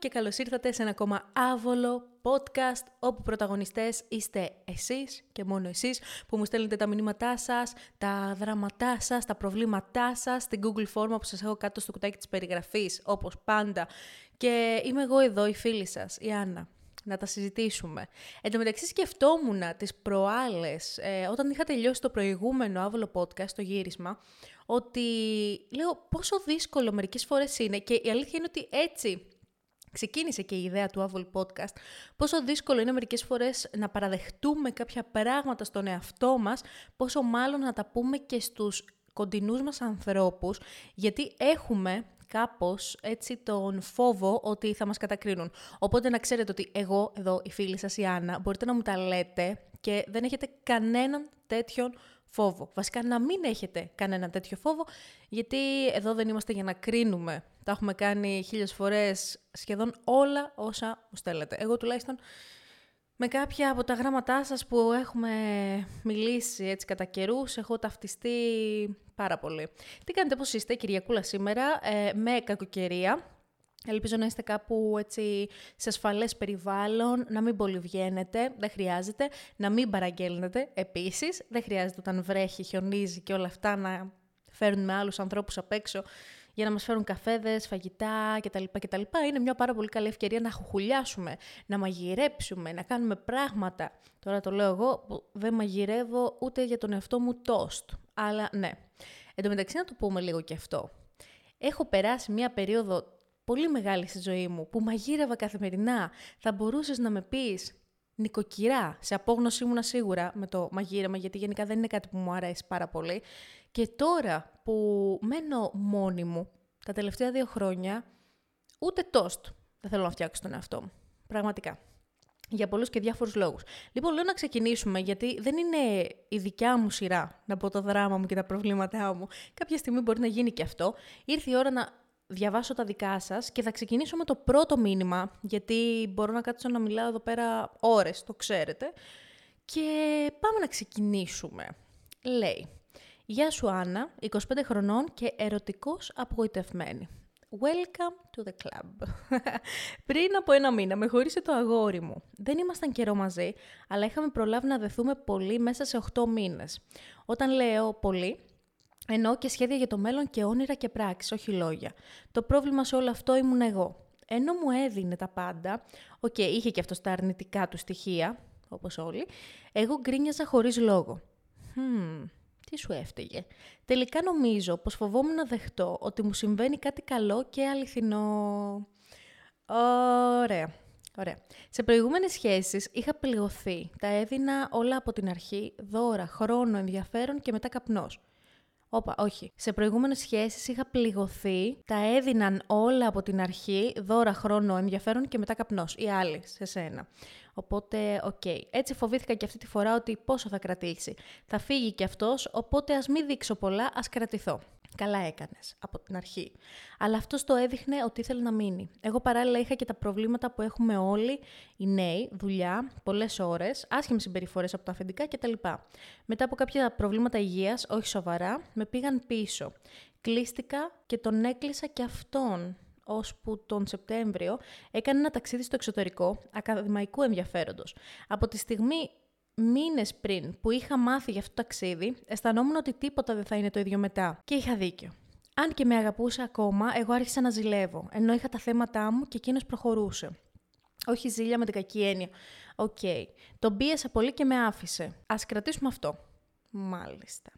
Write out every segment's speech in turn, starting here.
και καλώς ήρθατε σε ένα ακόμα άβολο podcast όπου πρωταγωνιστές είστε εσείς και μόνο εσείς που μου στέλνετε τα μηνύματά σας, τα δράματά σας, τα προβλήματά σας στην Google Form που σας έχω κάτω στο κουτάκι της περιγραφής όπως πάντα και είμαι εγώ εδώ η φίλη σας, η Άννα να τα συζητήσουμε. Εν τω μεταξύ σκεφτόμουν τις προάλλες, ε, όταν είχα τελειώσει το προηγούμενο άβολο podcast, το γύρισμα, ότι λέω πόσο δύσκολο μερικές φορές είναι και η αλήθεια είναι ότι έτσι ξεκίνησε και η ιδέα του Άβολ Podcast, πόσο δύσκολο είναι μερικές φορές να παραδεχτούμε κάποια πράγματα στον εαυτό μας, πόσο μάλλον να τα πούμε και στους κοντινούς μας ανθρώπους, γιατί έχουμε κάπως έτσι τον φόβο ότι θα μας κατακρίνουν. Οπότε να ξέρετε ότι εγώ εδώ, η φίλη σας η Άννα, μπορείτε να μου τα λέτε και δεν έχετε κανέναν τέτοιον φόβο. Βασικά να μην έχετε κανένα τέτοιο φόβο, γιατί εδώ δεν είμαστε για να κρίνουμε. Τα έχουμε κάνει χίλιες φορές σχεδόν όλα όσα μου στέλνετε. Εγώ τουλάχιστον με κάποια από τα γράμματά σας που έχουμε μιλήσει έτσι κατά καιρούς, έχω ταυτιστεί πάρα πολύ. Τι κάνετε, πώς είστε, Κυριακούλα σήμερα, ε, με κακοκαιρία; Ελπίζω να είστε κάπου έτσι σε ασφαλές περιβάλλον, να μην πολύ βγαίνετε, δεν χρειάζεται, να μην παραγγέλνετε επίσης, δεν χρειάζεται όταν βρέχει, χιονίζει και όλα αυτά να φέρουν με άλλους ανθρώπους απ' έξω για να μας φέρουν καφέδες, φαγητά κτλ. κτλ. Είναι μια πάρα πολύ καλή ευκαιρία να χουχουλιάσουμε, να μαγειρέψουμε, να κάνουμε πράγματα. Τώρα το λέω εγώ που δεν μαγειρεύω ούτε για τον εαυτό μου τόστ. Αλλά ναι. Εν τω μεταξύ να το πούμε λίγο και αυτό. Έχω περάσει μια περίοδο πολύ μεγάλη στη ζωή μου που μαγείρευα καθημερινά. Θα μπορούσες να με πεις νοικοκυρά. Σε απόγνωση ήμουνα σίγουρα με το μαγείρεμα, γιατί γενικά δεν είναι κάτι που μου αρέσει πάρα πολύ. Και τώρα που μένω μόνη μου, τα τελευταία δύο χρόνια, ούτε τόστ δεν θέλω να φτιάξω τον εαυτό μου. Πραγματικά. Για πολλούς και διάφορους λόγους. Λοιπόν, λέω να ξεκινήσουμε, γιατί δεν είναι η δικιά μου σειρά να πω το δράμα μου και τα προβλήματά μου. Κάποια στιγμή μπορεί να γίνει και αυτό. Ήρθε η ώρα να διαβάσω τα δικά σας και θα ξεκινήσω με το πρώτο μήνυμα, γιατί μπορώ να κάτσω να μιλάω εδώ πέρα ώρες, το ξέρετε. Και πάμε να ξεκινήσουμε. Λέει, Γεια σου Άννα, 25 χρονών και ερωτικός απογοητευμένη. Welcome to the club. Πριν από ένα μήνα με χωρίσε το αγόρι μου. Δεν ήμασταν καιρό μαζί, αλλά είχαμε προλάβει να δεθούμε πολύ μέσα σε 8 μήνες. Όταν λέω πολύ, Εννοώ και σχέδια για το μέλλον και όνειρα και πράξεις, όχι λόγια. Το πρόβλημα σε όλο αυτό ήμουν εγώ. Ενώ μου έδινε τα πάντα, ok, okay, είχε και αυτό τα αρνητικά του στοιχεία, όπως όλοι, εγώ γκρίνιαζα χωρίς λόγο. Χμ, τι σου έφταιγε. Τελικά νομίζω πως φοβόμουν να δεχτώ ότι μου συμβαίνει κάτι καλό και αληθινό. Ωραία. Ωραία. Σε προηγούμενες σχέσεις είχα πληγωθεί. Τα έδινα όλα από την αρχή, δώρα, χρόνο, ενδιαφέρον και μετά καπνός. Όπα, όχι. Σε προηγούμενες σχέσεις είχα πληγωθεί, τα έδιναν όλα από την αρχή, δώρα, χρόνο, ενδιαφέρον και μετά καπνός. Οι άλλοι σε σένα. Οπότε, OK. Okay. Έτσι φοβήθηκα και αυτή τη φορά ότι πόσο θα κρατήσει. Θα φύγει κι αυτός, οπότε ας μην δείξω πολλά, ας κρατηθώ. Καλά έκανες από την αρχή. Αλλά αυτό το έδειχνε ότι ήθελε να μείνει. Εγώ παράλληλα είχα και τα προβλήματα που έχουμε όλοι οι νέοι, δουλειά, πολλές ώρες, άσχημες συμπεριφορές από τα αφεντικά κτλ. Μετά από κάποια προβλήματα υγείας, όχι σοβαρά, με πήγαν πίσω. Κλείστηκα και τον έκλεισα και αυτόν ώσπου τον Σεπτέμβριο έκανε ένα ταξίδι στο εξωτερικό ακαδημαϊκού ενδιαφέροντος. Από τη στιγμή μήνες πριν που είχα μάθει για αυτό το ταξίδι, αισθανόμουν ότι τίποτα δεν θα είναι το ίδιο μετά. Και είχα δίκιο. Αν και με αγαπούσε ακόμα, εγώ άρχισα να ζηλεύω, ενώ είχα τα θέματα μου και εκείνος προχωρούσε. Όχι ζήλια με την κακή έννοια. OK. Okay. Τον πίεσα πολύ και με άφησε. Ας κρατήσουμε αυτό. Μάλιστα.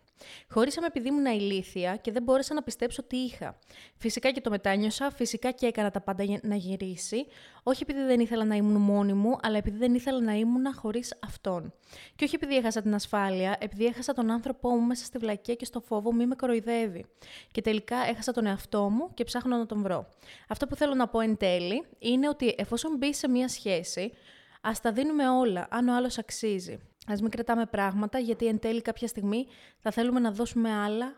Χωρίσαμε επειδή ήμουν ηλίθια και δεν μπόρεσα να πιστέψω τι είχα. Φυσικά και το μετάνιωσα, φυσικά και έκανα τα πάντα για να γυρίσει. Όχι επειδή δεν ήθελα να ήμουν μόνη μου, αλλά επειδή δεν ήθελα να ήμουν χωρίς αυτόν. Και όχι επειδή έχασα την ασφάλεια, επειδή έχασα τον άνθρωπό μου μέσα στη βλακία και στο φόβο μη με κοροϊδεύει. Και τελικά έχασα τον εαυτό μου και ψάχνω να τον βρω. Αυτό που θέλω να πω εν τέλει είναι ότι εφόσον μπει σε μία σχέση, ας τα δίνουμε όλα, αν ο άλλος αξίζει. Ας μην κρατάμε πράγματα, γιατί εν τέλει κάποια στιγμή θα θέλουμε να δώσουμε άλλα,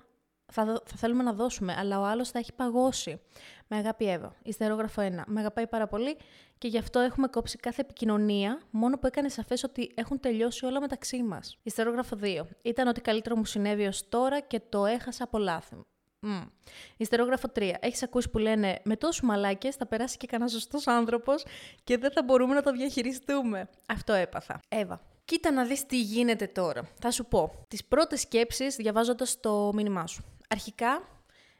θα, θα θέλουμε να δώσουμε, αλλά ο άλλος θα έχει παγώσει. Με αγάπη Εύα, ιστερόγραφο 1. Με αγαπάει πάρα πολύ και γι' αυτό έχουμε κόψει κάθε επικοινωνία, μόνο που έκανε σαφές ότι έχουν τελειώσει όλα μεταξύ μας. Ιστερόγραφο 2. Ήταν ότι καλύτερο μου συνέβη ως τώρα και το έχασα από λάθη. Mm. Ιστερόγραφο 3. Έχεις ακούσει που λένε με τόσους μαλάκες θα περάσει και κανένας σωστός άνθρωπος και δεν θα μπορούμε να το διαχειριστούμε. Αυτό έπαθα. Εύα. Κοίτα να δεις τι γίνεται τώρα. Θα σου πω. Τις πρώτες σκέψεις διαβάζοντας το μήνυμά σου. Αρχικά,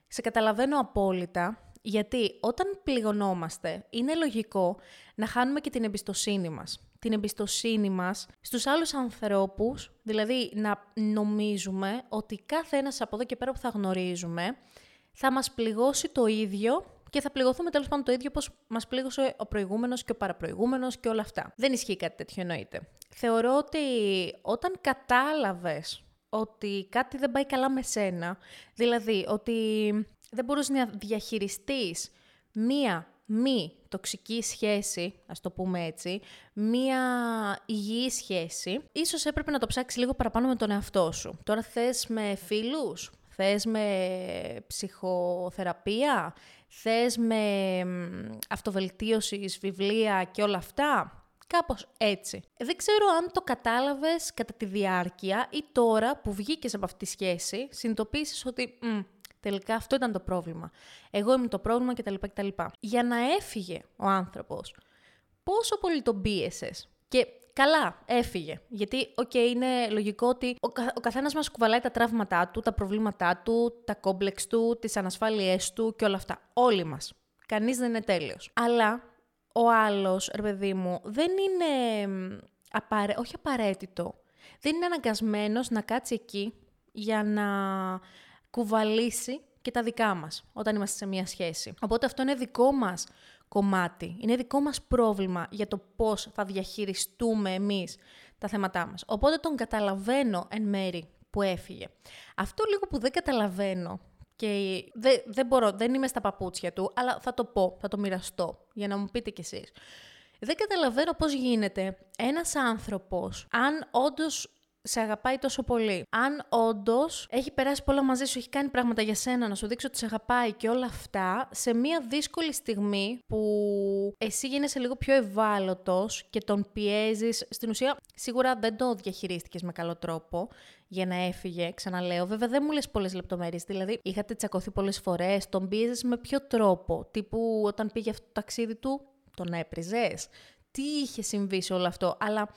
σε καταλαβαίνω απόλυτα, γιατί όταν πληγωνόμαστε, είναι λογικό να χάνουμε και την εμπιστοσύνη μας. Την εμπιστοσύνη μας στους άλλους ανθρώπους, δηλαδή να νομίζουμε ότι κάθε ένας από εδώ και πέρα που θα γνωρίζουμε, θα μας πληγώσει το ίδιο και θα πληγωθούμε τέλος πάντων το ίδιο όπως μας πλήγωσε ο προηγούμενος και ο παραπροηγούμενος και όλα αυτά. Δεν ισχύει κάτι τέτοιο εννοείται. Θεωρώ ότι όταν κατάλαβες ότι κάτι δεν πάει καλά με σένα, δηλαδή ότι δεν μπορείς να διαχειριστείς μία μη τοξική σχέση, ας το πούμε έτσι, μία υγιή σχέση, ίσως έπρεπε να το ψάξεις λίγο παραπάνω με τον εαυτό σου. Τώρα θες με φίλους, θες με ψυχοθεραπεία, θες με αυτοβελτίωση, βιβλία και όλα αυτά; Κάπως έτσι. Δεν ξέρω αν το κατάλαβες κατά τη διάρκεια ή τώρα που βγήκες από αυτή τη σχέση, συνειδητοποίησες ότι τελικά αυτό ήταν το πρόβλημα. Εγώ ήμουν το πρόβλημα κτλ. κτλ. Για να έφυγε ο άνθρωπος, πόσο πολύ τον πίεσες; Και Καλά, έφυγε. Γιατί, οκ, είναι λογικό ότι ο, κα, ο καθένας μας κουβαλάει τα τραύματά του, τα προβλήματά του, τα κόμπλεξ του, τις ανασφάλειές του και όλα αυτά. Όλοι μας. Κανείς δεν είναι τέλειος. Αλλά ο άλλος, ρε παιδί μου, δεν είναι. Απαρέ... Όχι απαραίτητο. Δεν είναι αναγκασμένος να κάτσει εκεί για να κουβαλήσει και τα δικά μας όταν είμαστε σε μια σχέση. Οπότε αυτό είναι δικό μας κομμάτι. Είναι δικό μας πρόβλημα για το πώς θα διαχειριστούμε εμείς τα θέματά μας. Οπότε τον καταλαβαίνω εν μέρη που έφυγε. Αυτό λίγο που δεν καταλαβαίνω και δεν, δεν μπορώ, δεν είμαι στα παπούτσια του, αλλά θα το πω, θα το μοιραστώ για να μου πείτε κι εσείς. Δεν καταλαβαίνω πώς γίνεται ένας άνθρωπος, αν όντως σε αγαπάει τόσο πολύ. Αν όντως έχει περάσει πολλά μαζί σου, έχει κάνει πράγματα για σένα, να σου δείξει ότι σε αγαπάει και όλα αυτά, σε μια δύσκολη στιγμή που εσύ γίνεσαι λίγο πιο ευάλωτος και τον πιέζεις. Στην ουσία, σίγουρα δεν το διαχειρίστηκες με καλό τρόπο για να έφυγε, ξαναλέω. Βέβαια, δεν μου λες πολλές λεπτομέρειες. Δηλαδή, είχατε τσακωθεί πολλές φορές, τον πίεζες με ποιο τρόπο; Τύπου όταν πήγε αυτό το ταξίδι του, τον έπριζες; Τι είχε συμβεί σε όλο αυτό; Αλλά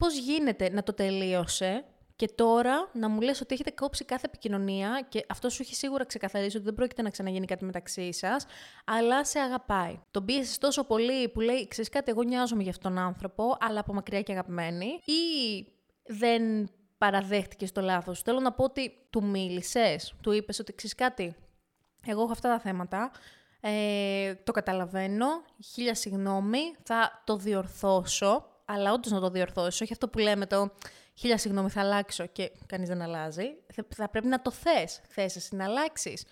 πώς γίνεται να το τελείωσε και τώρα να μου λες ότι έχετε κόψει κάθε επικοινωνία και αυτό σου έχει σίγουρα ξεκαθαρίσει ότι δεν πρόκειται να ξαναγίνει κάτι μεταξύ σας, αλλά σε αγαπάει. Τον πίεσες τόσο πολύ που λέει: Ξέρεις κάτι, εγώ νοιάζομαι για αυτόν τον άνθρωπο, αλλά από μακριά και αγαπημένη, ή δεν παραδέχτηκε το λάθος. Θέλω να πω ότι του μίλησες, του είπες ότι ξέρεις κάτι. Εγώ έχω αυτά τα θέματα. Ε, το καταλαβαίνω. Χίλια συγγνώμη. Θα το διορθώσω αλλά όντως να το διορθώσει, όχι αυτό που λέμε το χίλια συγγνώμη θα αλλάξω και κανείς δεν αλλάζει. Θα πρέπει να το θες. Θες εσύ να αλλάξεις.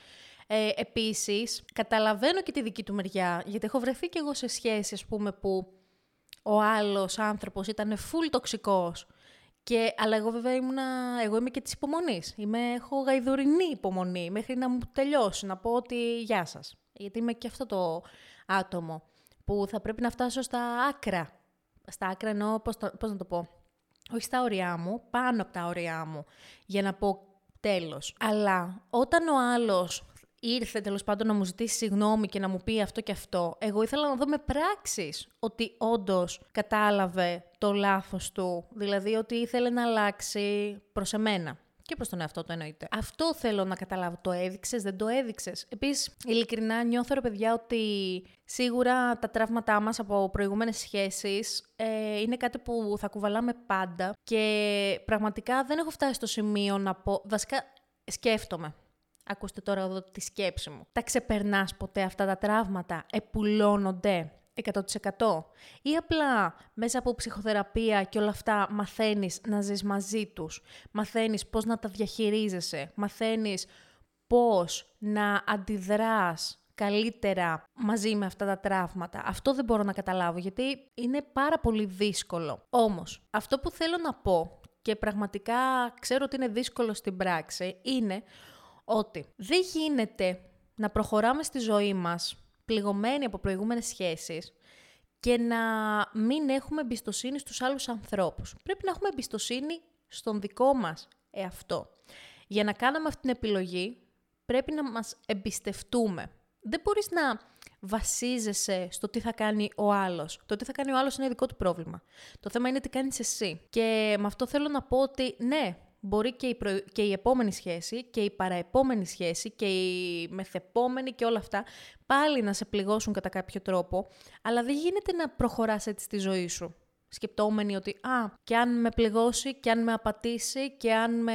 Ε, Επίσης, καταλαβαίνω και τη δική του μεριά, γιατί έχω βρεθεί και εγώ σε σχέση, ας πούμε, που ο άλλος άνθρωπος ήταν full τοξικός. Και, αλλά εγώ βέβαια ήμουνα, εγώ είμαι και της υπομονής. Έχω γαϊδουρινή υπομονή μέχρι να μου τελειώσει, να πω ότι γεια σας. Γιατί είμαι και αυτό το άτομο που θα πρέπει να φτάσω στα άκρα στα άκρα εννοώ, πώς, πώς να το πω, όχι στα όρια μου, πάνω από τα όρια μου, για να πω τέλος. Αλλά όταν ο άλλος ήρθε τέλος πάντων να μου ζητήσει συγγνώμη και να μου πει αυτό και αυτό, εγώ ήθελα να δω με πράξεις ότι όντως κατάλαβε το λάθος του, δηλαδή ότι ήθελε να αλλάξει προς εμένα και προς τον εαυτό του εννοείται. Αυτό θέλω να καταλάβω. Το έδειξες, δεν το έδειξες; Επίσης, ειλικρινά νιώθω ρε παιδιά ότι σίγουρα τα τραύματά μας από προηγούμενες σχέσεις ε, είναι κάτι που θα κουβαλάμε πάντα και πραγματικά δεν έχω φτάσει στο σημείο να πω. Βασικά, σκέφτομαι. Ακούστε τώρα εδώ τη σκέψη μου. Τα ξεπερνάς ποτέ αυτά τα τραύματα, επουλώνονται 100% ή απλά μέσα από ψυχοθεραπεία και όλα αυτά μαθαίνεις να ζεις μαζί τους, μαθαίνεις πώς να τα διαχειρίζεσαι, μαθαίνεις πώς να αντιδράς καλύτερα μαζί με αυτά τα τραύματα. Αυτό δεν μπορώ να καταλάβω γιατί είναι πάρα πολύ δύσκολο. Όμως, αυτό που θέλω να πω και πραγματικά ξέρω ότι είναι δύσκολο στην πράξη είναι ότι δεν γίνεται να προχωράμε στη ζωή μας πληγωμένοι από προηγούμενες σχέσεις και να μην έχουμε εμπιστοσύνη στους άλλους ανθρώπους. Πρέπει να έχουμε εμπιστοσύνη στον δικό μας εαυτό. Για να κάναμε αυτή την επιλογή, πρέπει να μας εμπιστευτούμε. Δεν μπορείς να βασίζεσαι στο τι θα κάνει ο άλλος. Το τι θα κάνει ο άλλος είναι δικό του πρόβλημα. Το θέμα είναι τι κάνεις εσύ. Και με αυτό θέλω να πω ότι ναι, μπορεί και η, και η επόμενη σχέση και η παραεπόμενη σχέση και η μεθεπόμενη και όλα αυτά πάλι να σε πληγώσουν κατά κάποιο τρόπο, αλλά δεν γίνεται να προχωράς έτσι στη ζωή σου. Σκεπτόμενοι ότι, α, και αν με πληγώσει, και αν με απατήσει, και αν με...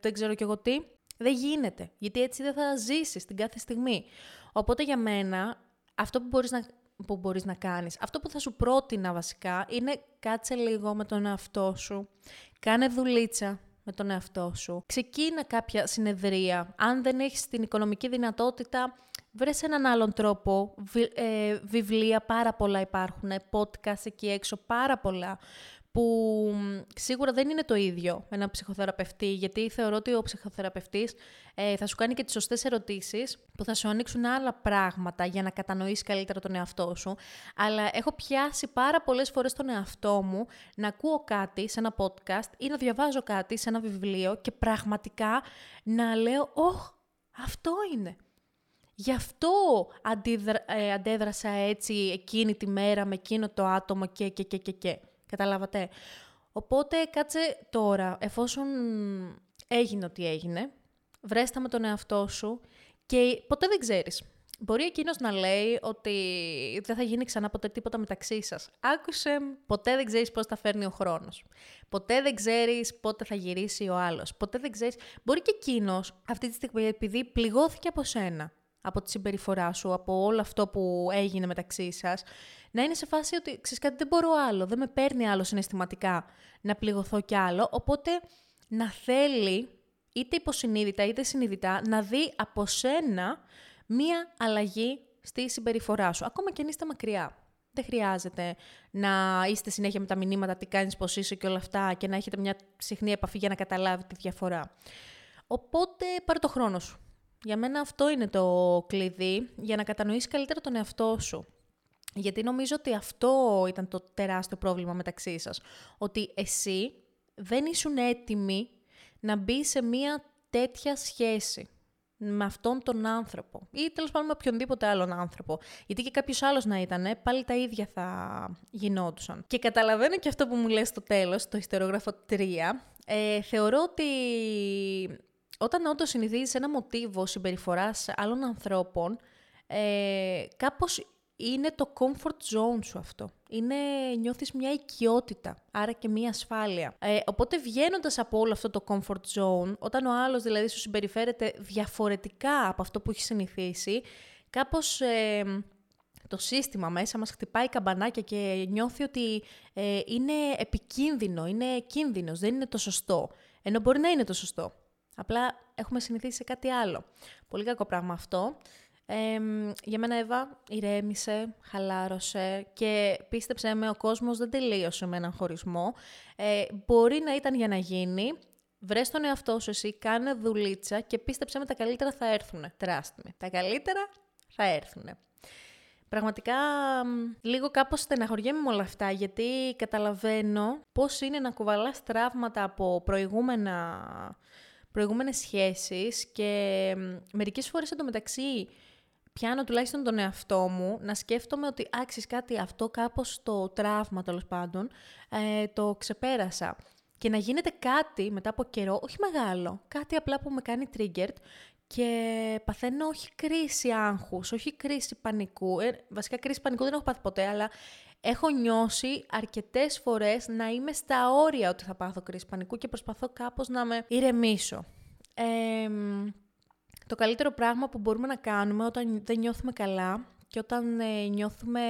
δεν ξέρω κι εγώ τι, δεν γίνεται. Γιατί έτσι δεν θα ζήσεις την κάθε στιγμή. Οπότε για μένα, αυτό που μπορείς να, που μπορείς να κάνεις, αυτό που θα σου πρότεινα βασικά, είναι κάτσε λίγο με τον εαυτό σου, κάνε δουλίτσα με τον εαυτό σου, ξεκίνα κάποια συνεδρία. Αν δεν έχεις την οικονομική δυνατότητα, βρες έναν άλλον τρόπο. Ε, βιβλία πάρα πολλά υπάρχουν, podcast εκεί έξω πάρα πολλά που σίγουρα δεν είναι το ίδιο με έναν ψυχοθεραπευτή, γιατί θεωρώ ότι ο ψυχοθεραπευτής ε, θα σου κάνει και τις σωστές ερωτήσεις που θα σου ανοίξουν άλλα πράγματα για να κατανοήσεις καλύτερα τον εαυτό σου. Αλλά έχω πιάσει πάρα πολλές φορές τον εαυτό μου να ακούω κάτι σε ένα podcast ή να διαβάζω κάτι σε ένα βιβλίο και πραγματικά να λέω «Ωχ, αυτό είναι». Γι' αυτό αντίδρα, ε, αντέδρασα έτσι εκείνη τη μέρα με εκείνο το άτομο και και και και και. Καταλάβατε. Οπότε κάτσε τώρα, εφόσον έγινε ό,τι έγινε, βρέστα με τον εαυτό σου και ποτέ δεν ξέρεις. Μπορεί εκείνος να λέει ότι δεν θα γίνει ξανά ποτέ τίποτα μεταξύ σας. Άκουσε, ποτέ δεν ξέρεις πώς θα φέρνει ο χρόνος. Ποτέ δεν ξέρεις πότε θα γυρίσει ο άλλος. Ποτέ δεν ξέρεις. Μπορεί και εκείνος αυτή τη στιγμή, επειδή πληγώθηκε από σένα, από τη συμπεριφορά σου, από όλο αυτό που έγινε μεταξύ σας, να είναι σε φάση ότι ξέρεις κάτι, δεν μπορώ άλλο, δεν με παίρνει άλλο συναισθηματικά να πληγωθώ κι άλλο. Οπότε να θέλει, είτε υποσυνείδητα είτε συνειδητά, να δει από σένα μία αλλαγή στη συμπεριφορά σου. Ακόμα και αν είστε μακριά. Δεν χρειάζεται να είστε συνέχεια με τα μηνύματα, τι κάνεις, πώς είσαι και όλα αυτά και να έχετε μια συχνή επαφή για να καταλάβει τη διαφορά. Οπότε πάρε το χρόνο σου. Για μένα αυτό είναι το κλειδί για να κατανοήσεις καλύτερα τον εαυτό σου. Γιατί νομίζω ότι αυτό ήταν το τεράστιο πρόβλημα μεταξύ σας. Ότι εσύ δεν ήσουν έτοιμοι να μπει σε μία τέτοια σχέση με αυτόν τον άνθρωπο ή τέλος πάντων με οποιονδήποτε άλλον άνθρωπο. Γιατί και κάποιος άλλος να ήταν, πάλι τα ίδια θα γινόντουσαν. Και καταλαβαίνω και αυτό που μου λες στο τέλος, το ιστερόγραφο 3. Ε, θεωρώ ότι όταν όντως συνηθίζεις ένα μοτίβο συμπεριφοράς άλλων ανθρώπων, ε, κάπως είναι το comfort zone σου αυτό. Είναι, νιώθεις μια οικειότητα, άρα και μια ασφάλεια. Ε, οπότε βγαίνοντας από όλο αυτό το comfort zone, όταν ο άλλος δηλαδή σου συμπεριφέρεται διαφορετικά από αυτό που έχεις συνηθίσει, κάπως ε, το σύστημα μέσα μας χτυπάει καμπανάκια και νιώθει ότι ε, είναι επικίνδυνο, είναι κίνδυνος, δεν είναι το σωστό. Ενώ μπορεί να είναι το σωστό. Απλά έχουμε συνηθίσει σε κάτι άλλο. Πολύ κακό πράγμα αυτό για μένα, Εύα, ηρέμησε, χαλάρωσε και πίστεψε με, ο κόσμος δεν τελείωσε με έναν χωρισμό. Ε, μπορεί να ήταν για να γίνει. Βρες τον εαυτό σου εσύ, κάνε δουλίτσα και πίστεψε με τα καλύτερα θα έρθουν. Τράστ Τα καλύτερα θα έρθουν. Πραγματικά λίγο κάπως στεναχωριέμαι με όλα αυτά γιατί καταλαβαίνω πώς είναι να κουβαλάς τραύματα από προηγούμενα, προηγούμενες σχέσεις και μερικές φορές εντωμεταξύ πιάνω τουλάχιστον τον εαυτό μου να σκέφτομαι ότι άξις κάτι αυτό κάπως το τραύμα τέλος πάντων ε, το ξεπέρασα. Και να γίνεται κάτι μετά από καιρό, όχι μεγάλο, κάτι απλά που με κάνει triggered και παθαίνω όχι κρίση άγχους, όχι κρίση πανικού. Ε, βασικά κρίση πανικού δεν έχω πάθει ποτέ, αλλά έχω νιώσει αρκετές φορές να είμαι στα όρια ότι θα πάθω κρίση πανικού και προσπαθώ κάπως να με ηρεμήσω. Ε, το καλύτερο πράγμα που μπορούμε να κάνουμε όταν δεν νιώθουμε καλά και όταν ε, νιώθουμε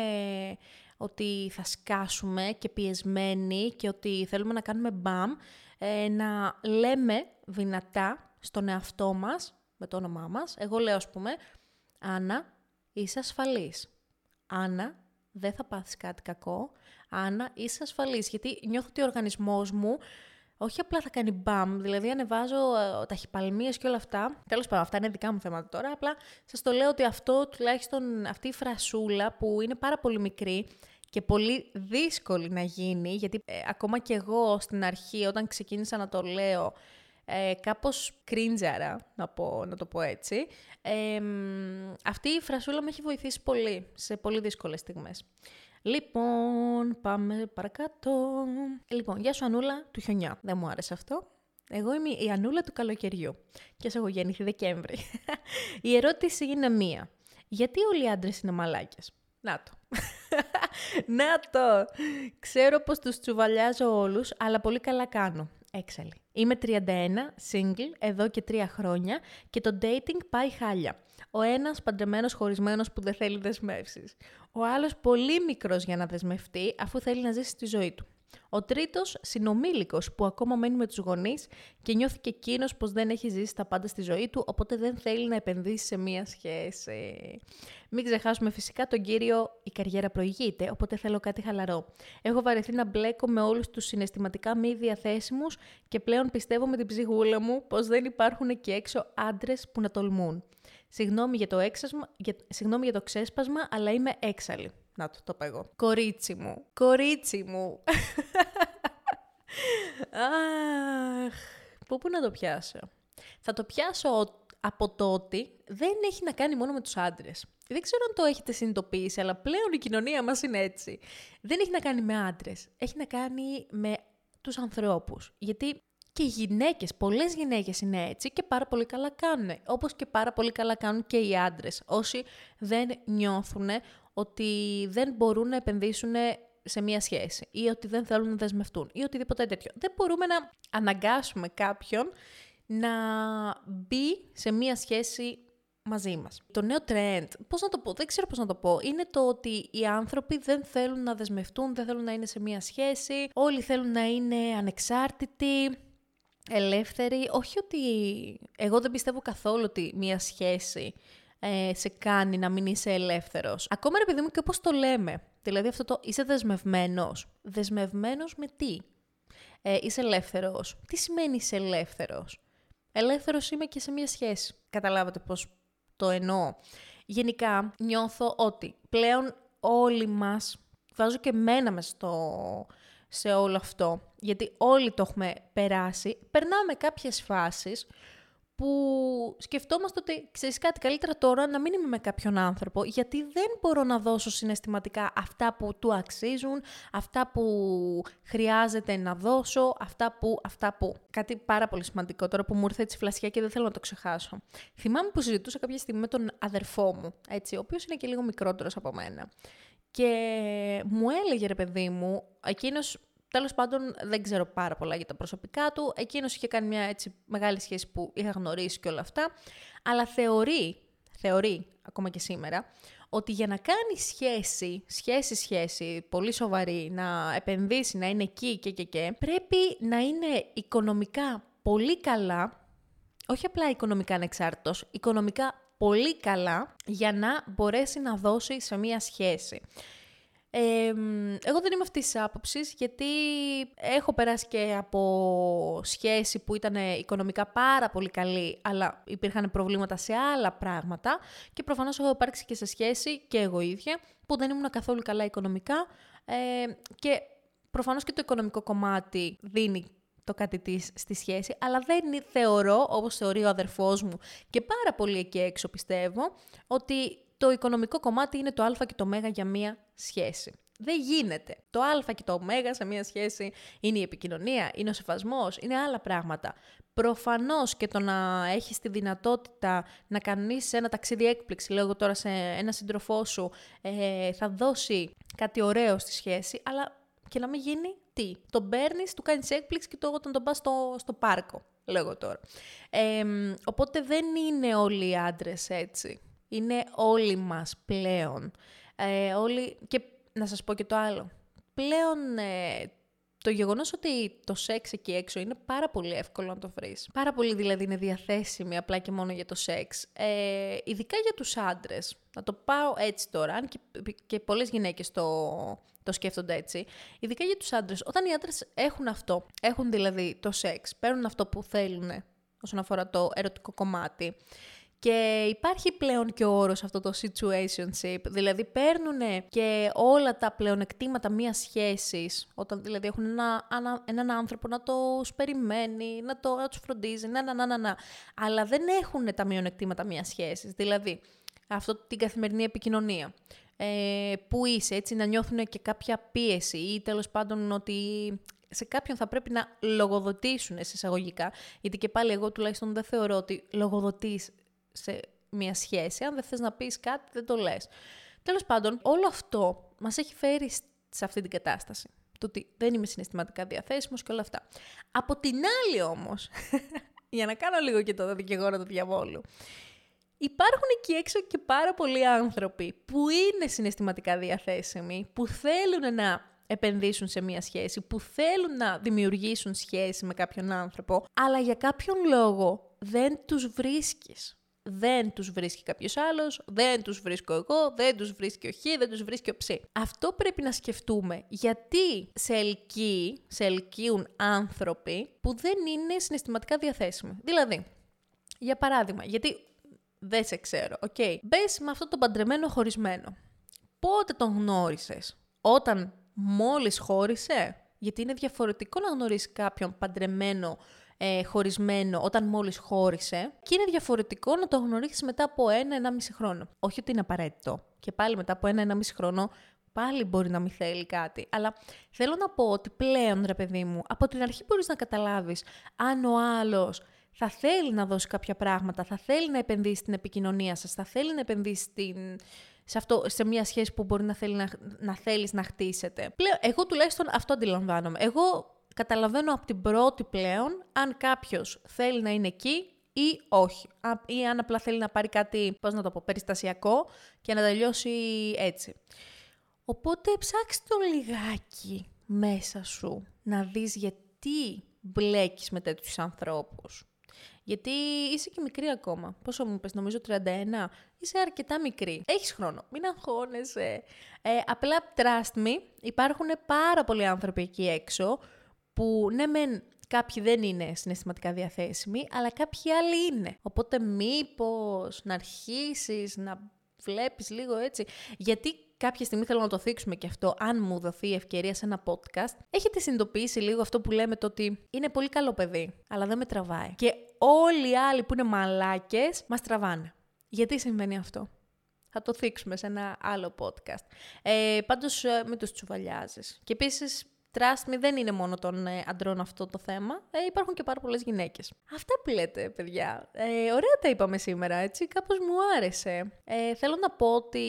ότι θα σκάσουμε και πιεσμένοι και ότι θέλουμε να κάνουμε μπαμ, ε, να λέμε δυνατά στον εαυτό μας, με το όνομά μας. Εγώ λέω, ας πούμε, Άννα, είσαι ασφαλής. Άννα, δεν θα πάθεις κάτι κακό. Άννα, είσαι ασφαλής. Γιατί νιώθω ότι ο οργανισμός μου όχι απλά θα κάνει μπαμ, δηλαδή ανεβάζω ε, ταχυπαλμίε και όλα αυτά. Τέλος πάντων, αυτά είναι δικά μου θέματα τώρα. Απλά σας το λέω ότι αυτό, τουλάχιστον αυτή η φρασούλα που είναι πάρα πολύ μικρή και πολύ δύσκολη να γίνει, γιατί ε, ακόμα και εγώ στην αρχή, όταν ξεκίνησα να το λέω, ε, κάπως κρίντζαρα, να, πω, να το πω έτσι. Ε, αυτή η φρασούλα με έχει βοηθήσει πολύ, σε πολύ δύσκολες στιγμές. Λοιπόν, πάμε παρακάτω. Λοιπόν, γεια σου Ανούλα του χιονιά. Δεν μου άρεσε αυτό. Εγώ είμαι η Ανούλα του καλοκαιριού και σε έχω γεννηθεί Δεκέμβρη. η ερώτηση είναι μία. Γιατί όλοι οι άντρες είναι μαλάκες; Να το. Να το! Ξέρω πως τους τσουβαλιάζω όλους, αλλά πολύ καλά κάνω. Έξαλλη. Είμαι 31, single, εδώ και τρία χρόνια και το dating πάει χάλια. Ο ένας παντρεμένος χωρισμένος που δεν θέλει δεσμεύσεις. Ο άλλος πολύ μικρός για να δεσμευτεί αφού θέλει να ζήσει τη ζωή του. Ο τρίτος, συνομήλικος που ακόμα μένει με τους γονείς και νιώθει και εκείνος πως δεν έχει ζήσει τα πάντα στη ζωή του, οπότε δεν θέλει να επενδύσει σε μία σχέση. Μην ξεχάσουμε φυσικά τον κύριο Η καριέρα προηγείται, οπότε θέλω κάτι χαλαρό. Έχω βαρεθεί να μπλέκω με όλους τους συναισθηματικά μη διαθέσιμους και πλέον πιστεύω με την ψυχούλα μου πως δεν υπάρχουν και έξω άντρες που να τολμούν. Συγγνώμη για το, έξασμα, για, συγγνώμη για το ξέσπασμα, αλλά είμαι έξαλλη. Να το, το πω εγώ. Κορίτσι μου. Κορίτσι μου. Αχ, πού πού να το πιάσω; Θα το πιάσω από το ότι δεν έχει να κάνει μόνο με τους άντρες. Δεν ξέρω αν το έχετε συνειδητοποιήσει, αλλά πλέον η κοινωνία μας είναι έτσι. Δεν έχει να κάνει με άντρες. Έχει να κάνει με τους ανθρώπους. Γιατί και οι γυναίκες, πολλές γυναίκες είναι έτσι και πάρα πολύ καλά κάνουν. Όπως και πάρα πολύ καλά κάνουν και οι άντρες. Όσοι δεν νιώθουν ότι δεν μπορούν να επενδύσουν σε μία σχέση ή ότι δεν θέλουν να δεσμευτούν ή οτιδήποτε τέτοιο. Δεν μπορούμε να αναγκάσουμε κάποιον να μπει σε μία σχέση μαζί μας. Το νέο trend, πώς να το πω, δεν ξέρω πώς να το πω, είναι το ότι οι άνθρωποι δεν θέλουν να δεσμευτούν, δεν θέλουν να είναι σε μία σχέση, όλοι θέλουν να είναι ανεξάρτητοι, ελεύθεροι. Όχι ότι εγώ δεν πιστεύω καθόλου ότι μία σχέση ε, σε κάνει να μην είσαι ελεύθερος. Ακόμα ρε παιδί μου και όπως το λέμε. Δηλαδή αυτό το είσαι δεσμευμένος. Δεσμευμένος με τι; Ε, είσαι ελεύθερος. Τι σημαίνει είσαι ελεύθερος; Ελεύθερος είμαι και σε μια σχέση. Καταλάβατε πώς το εννοώ. Γενικά νιώθω ότι πλέον όλοι μας, βάζω και μένα μες στο, σε όλο αυτό, γιατί όλοι το έχουμε περάσει, περνάμε κάποιες φάσεις που σκεφτόμαστε ότι ξέρεις κάτι καλύτερα τώρα να μην είμαι με κάποιον άνθρωπο γιατί δεν μπορώ να δώσω συναισθηματικά αυτά που του αξίζουν, αυτά που χρειάζεται να δώσω, αυτά που, αυτά που. Κάτι πάρα πολύ σημαντικό τώρα που μου ήρθε έτσι φλασιά και δεν θέλω να το ξεχάσω. Θυμάμαι που συζητούσα κάποια στιγμή με τον αδερφό μου, έτσι, ο οποίος είναι και λίγο μικρότερος από μένα. Και μου έλεγε ρε παιδί μου, εκείνος Τέλος πάντων, δεν ξέρω πάρα πολλά για τα προσωπικά του. Εκείνος είχε κάνει μια έτσι μεγάλη σχέση που είχα γνωρίσει και όλα αυτά. Αλλά θεωρεί, θεωρεί ακόμα και σήμερα, ότι για να κάνει σχέση, σχέση-σχέση, πολύ σοβαρή, να επενδύσει, να είναι εκεί και και και, πρέπει να είναι οικονομικά πολύ καλά, όχι απλά οικονομικά ανεξάρτητος, οικονομικά πολύ καλά για να μπορέσει να δώσει σε μία σχέση εγώ δεν είμαι αυτής της άποψης γιατί έχω περάσει και από σχέση που ήταν οικονομικά πάρα πολύ καλή, αλλά υπήρχαν προβλήματα σε άλλα πράγματα και προφανώς έχω υπάρξει και σε σχέση και εγώ ίδια που δεν ήμουν καθόλου καλά οικονομικά και προφανώς και το οικονομικό κομμάτι δίνει το κάτι της στη σχέση, αλλά δεν θεωρώ, όπως θεωρεί ο αδερφός μου και πάρα πολύ εκεί έξω πιστεύω, ότι το οικονομικό κομμάτι είναι το α και το ω για μία σχέση. Δεν γίνεται. Το α και το ω σε μία σχέση είναι η επικοινωνία, είναι ο σεβασμός, είναι άλλα πράγματα. Προφανώς και το να έχεις τη δυνατότητα να κανείς ένα ταξίδι έκπληξη, λέω τώρα σε ένα σύντροφό σου, ε, θα δώσει κάτι ωραίο στη σχέση, αλλά και να μην γίνει τι. Τον παίρνει, του κάνεις έκπληξη και το όταν τον πας στο, στο πάρκο, λέγω τώρα. Ε, οπότε δεν είναι όλοι οι άντρες έτσι είναι όλοι μας πλέον. Ε, όλοι... Και να σας πω και το άλλο. Πλέον ε, το γεγονός ότι το σεξ εκεί έξω είναι πάρα πολύ εύκολο να το βρεις. Πάρα πολύ δηλαδή είναι διαθέσιμη απλά και μόνο για το σεξ. Ε, ειδικά για τους άντρες. Να το πάω έτσι τώρα, αν και, και πολλές γυναίκες το, το σκέφτονται έτσι. Ειδικά για τους άντρες. Όταν οι άντρες έχουν αυτό, έχουν δηλαδή το σεξ, παίρνουν αυτό που θέλουν όσον αφορά το ερωτικό κομμάτι Και υπάρχει πλέον και ο όρος αυτό το situationship, δηλαδή παίρνουν και όλα τα πλεονεκτήματα μία σχέσης, όταν δηλαδή έχουν ένα, ένα, έναν άνθρωπο να το περιμένει, να, το, να τους φροντίζει, να, να, να, να, να. Αλλά δεν έχουν τα μειονεκτήματα μία σχέσης, δηλαδή αυτό την καθημερινή επικοινωνία. Ε, που είσαι, έτσι να νιώθουν και κάποια πίεση ή τέλος πάντων ότι σε κάποιον θα πρέπει να λογοδοτήσουν σε εισαγωγικά, γιατί και πάλι εγώ τουλάχιστον δεν θεωρώ ότι λογοδοτείς σε μια σχέση. Αν δεν θες να πεις κάτι, δεν το λες. Τέλος πάντων, όλο αυτό μας έχει φέρει σε αυτή την κατάσταση. Το ότι δεν είμαι συναισθηματικά διαθέσιμος και όλα αυτά. Από την άλλη όμως, για να κάνω λίγο και το δικηγόρο του διαβόλου, Υπάρχουν εκεί έξω και πάρα πολλοί άνθρωποι που είναι συναισθηματικά διαθέσιμοι, που θέλουν να επενδύσουν σε μία σχέση, που θέλουν να δημιουργήσουν σχέση με κάποιον άνθρωπο, αλλά για κάποιον λόγο δεν τους βρίσκεις δεν τους βρίσκει κάποιος άλλος, δεν τους βρίσκω εγώ, δεν τους βρίσκει ο Χ, δεν τους βρίσκει ο Ψ. Αυτό πρέπει να σκεφτούμε. Γιατί σε ελκύει, σε ελκύουν άνθρωποι που δεν είναι συναισθηματικά διαθέσιμοι. Δηλαδή, για παράδειγμα, γιατί δεν σε ξέρω, OK. Okay. Μπες με αυτό το παντρεμένο χωρισμένο. Πότε τον γνώρισες, όταν μόλις χώρισε, γιατί είναι διαφορετικό να γνωρίσει κάποιον παντρεμένο ε, χωρισμένο όταν μόλις χώρισε και είναι διαφορετικό να το γνωρίσεις μετά από ένα-ενάμιση χρόνο. Όχι ότι είναι απαραίτητο. Και πάλι μετά από ένα-ενάμιση χρόνο πάλι μπορεί να μην θέλει κάτι. Αλλά θέλω να πω ότι πλέον, ρε παιδί μου, από την αρχή μπορείς να καταλάβεις αν ο άλλος θα θέλει να δώσει κάποια πράγματα, θα θέλει να επενδύσει στην επικοινωνία σας, θα θέλει να επενδύσει στην... σε, αυτό, σε μια σχέση που μπορεί να, θέλει να, να θέλεις να χτίσετε. Πλέον, εγώ τουλάχιστον αυτό αντιλαμβάνομαι. Εγώ καταλαβαίνω από την πρώτη πλέον αν κάποιος θέλει να είναι εκεί ή όχι. Ή αν απλά θέλει να πάρει κάτι, πώς να το πω, περιστασιακό και να τελειώσει έτσι. Οπότε ψάξτε το λιγάκι μέσα σου να δεις γιατί μπλέκεις με τέτοιους ανθρώπους. Γιατί είσαι και μικρή ακόμα. Πόσο μου είπες, νομίζω 31. Είσαι αρκετά μικρή. Έχεις χρόνο. Μην αγχώνεσαι. Ε, απλά trust me, υπάρχουν πάρα πολλοί άνθρωποι εκεί έξω που ναι μεν κάποιοι δεν είναι συναισθηματικά διαθέσιμοι, αλλά κάποιοι άλλοι είναι. Οπότε μήπως να αρχίσεις να βλέπεις λίγο έτσι. Γιατί κάποια στιγμή θέλω να το θίξουμε και αυτό, αν μου δοθεί η ευκαιρία σε ένα podcast, έχετε συνειδητοποιήσει λίγο αυτό που λέμε το ότι είναι πολύ καλό παιδί, αλλά δεν με τραβάει. Και όλοι οι άλλοι που είναι μαλάκες μας τραβάνε. Γιατί συμβαίνει αυτό; Θα το θίξουμε σε ένα άλλο podcast. Ε, πάντως ε, μην τους τσουβαλιάζεις. Και επίσης Trust me, δεν είναι μόνο των ε, αντρών αυτό το θέμα. Ε, υπάρχουν και πάρα πολλές γυναίκες. Αυτά που λέτε, παιδιά. Ε, ωραία τα είπαμε σήμερα, έτσι. Κάπως μου άρεσε. Ε, θέλω να πω ότι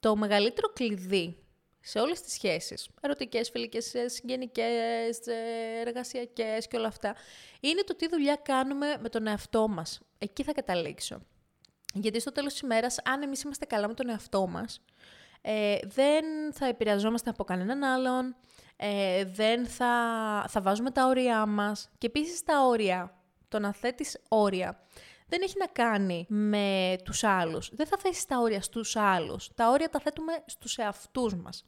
το μεγαλύτερο κλειδί σε όλες τις σχέσεις, ερωτικές, φιλικές, ε, συγγενικές, ε, εργασιακές και όλα αυτά, είναι το τι δουλειά κάνουμε με τον εαυτό μας. Εκεί θα καταλήξω. Γιατί στο τέλος της ημέρας, αν εμείς είμαστε καλά με τον εαυτό μας, ε, δεν θα επηρεαζόμαστε από κανέναν άλλον, ε, δεν θα, θα βάζουμε τα όρια μας και επίσης τα όρια, το να θέτεις όρια, δεν έχει να κάνει με τους άλλους. Δεν θα θέσεις τα όρια στους άλλους. Τα όρια τα θέτουμε στους εαυτούς μας.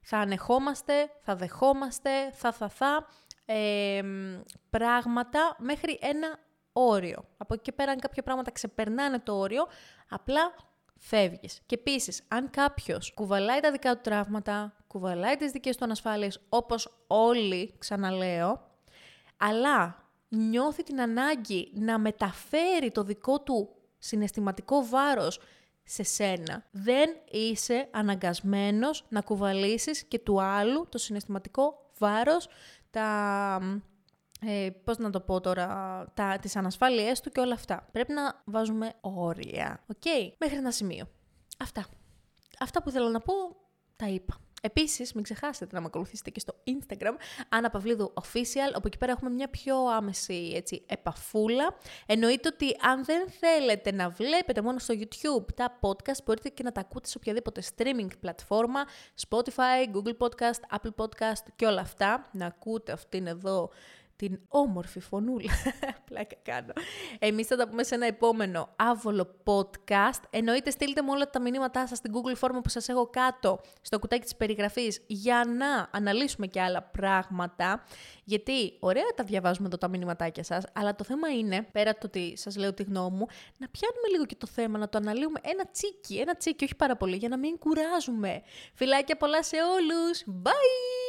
Θα ανεχόμαστε, θα δεχόμαστε, θα θα θα, ε, πράγματα μέχρι ένα όριο. Από εκεί και πέρα αν κάποια πράγματα ξεπερνάνε το όριο, απλά φεύγεις. Και επίσης, αν κάποιος κουβαλάει τα δικά του τραύματα, κουβαλάει τις δικές του ανασφάλειες, όπως όλοι, ξαναλέω, αλλά νιώθει την ανάγκη να μεταφέρει το δικό του συναισθηματικό βάρος σε σένα. Δεν είσαι αναγκασμένος να κουβαλήσεις και του άλλου το συναισθηματικό βάρος, τα ε, πώς να το πω τώρα, τα, τις ανασφάλειές του και όλα αυτά. Πρέπει να βάζουμε όρια, οκ, μέχρι ένα σημείο. Αυτά. Αυτά που θέλω να πω, τα είπα. Επίσης, μην ξεχάσετε να με ακολουθήσετε και στο Instagram, Άννα Παυλίδου Official, όπου εκεί πέρα έχουμε μια πιο άμεση έτσι, επαφούλα. Εννοείται ότι αν δεν θέλετε να βλέπετε μόνο στο YouTube τα podcast, μπορείτε και να τα ακούτε σε οποιαδήποτε streaming πλατφόρμα, Spotify, Google Podcast, Apple Podcast και όλα αυτά. Να ακούτε αυτήν εδώ την όμορφη φωνούλα. Πλάκα κάνω. Εμείς θα τα πούμε σε ένα επόμενο άβολο podcast. Εννοείται στείλτε μου όλα τα μηνύματά σας στην Google Form που σας έχω κάτω στο κουτάκι της περιγραφής για να αναλύσουμε και άλλα πράγματα. Γιατί ωραία τα διαβάζουμε εδώ τα μηνύματάκια σας, αλλά το θέμα είναι, πέρα το ότι σας λέω τη γνώμη μου, να πιάνουμε λίγο και το θέμα, να το αναλύουμε ένα τσίκι, ένα τσίκι, όχι πάρα πολύ, για να μην κουράζουμε. Φιλάκια πολλά σε όλους. Bye!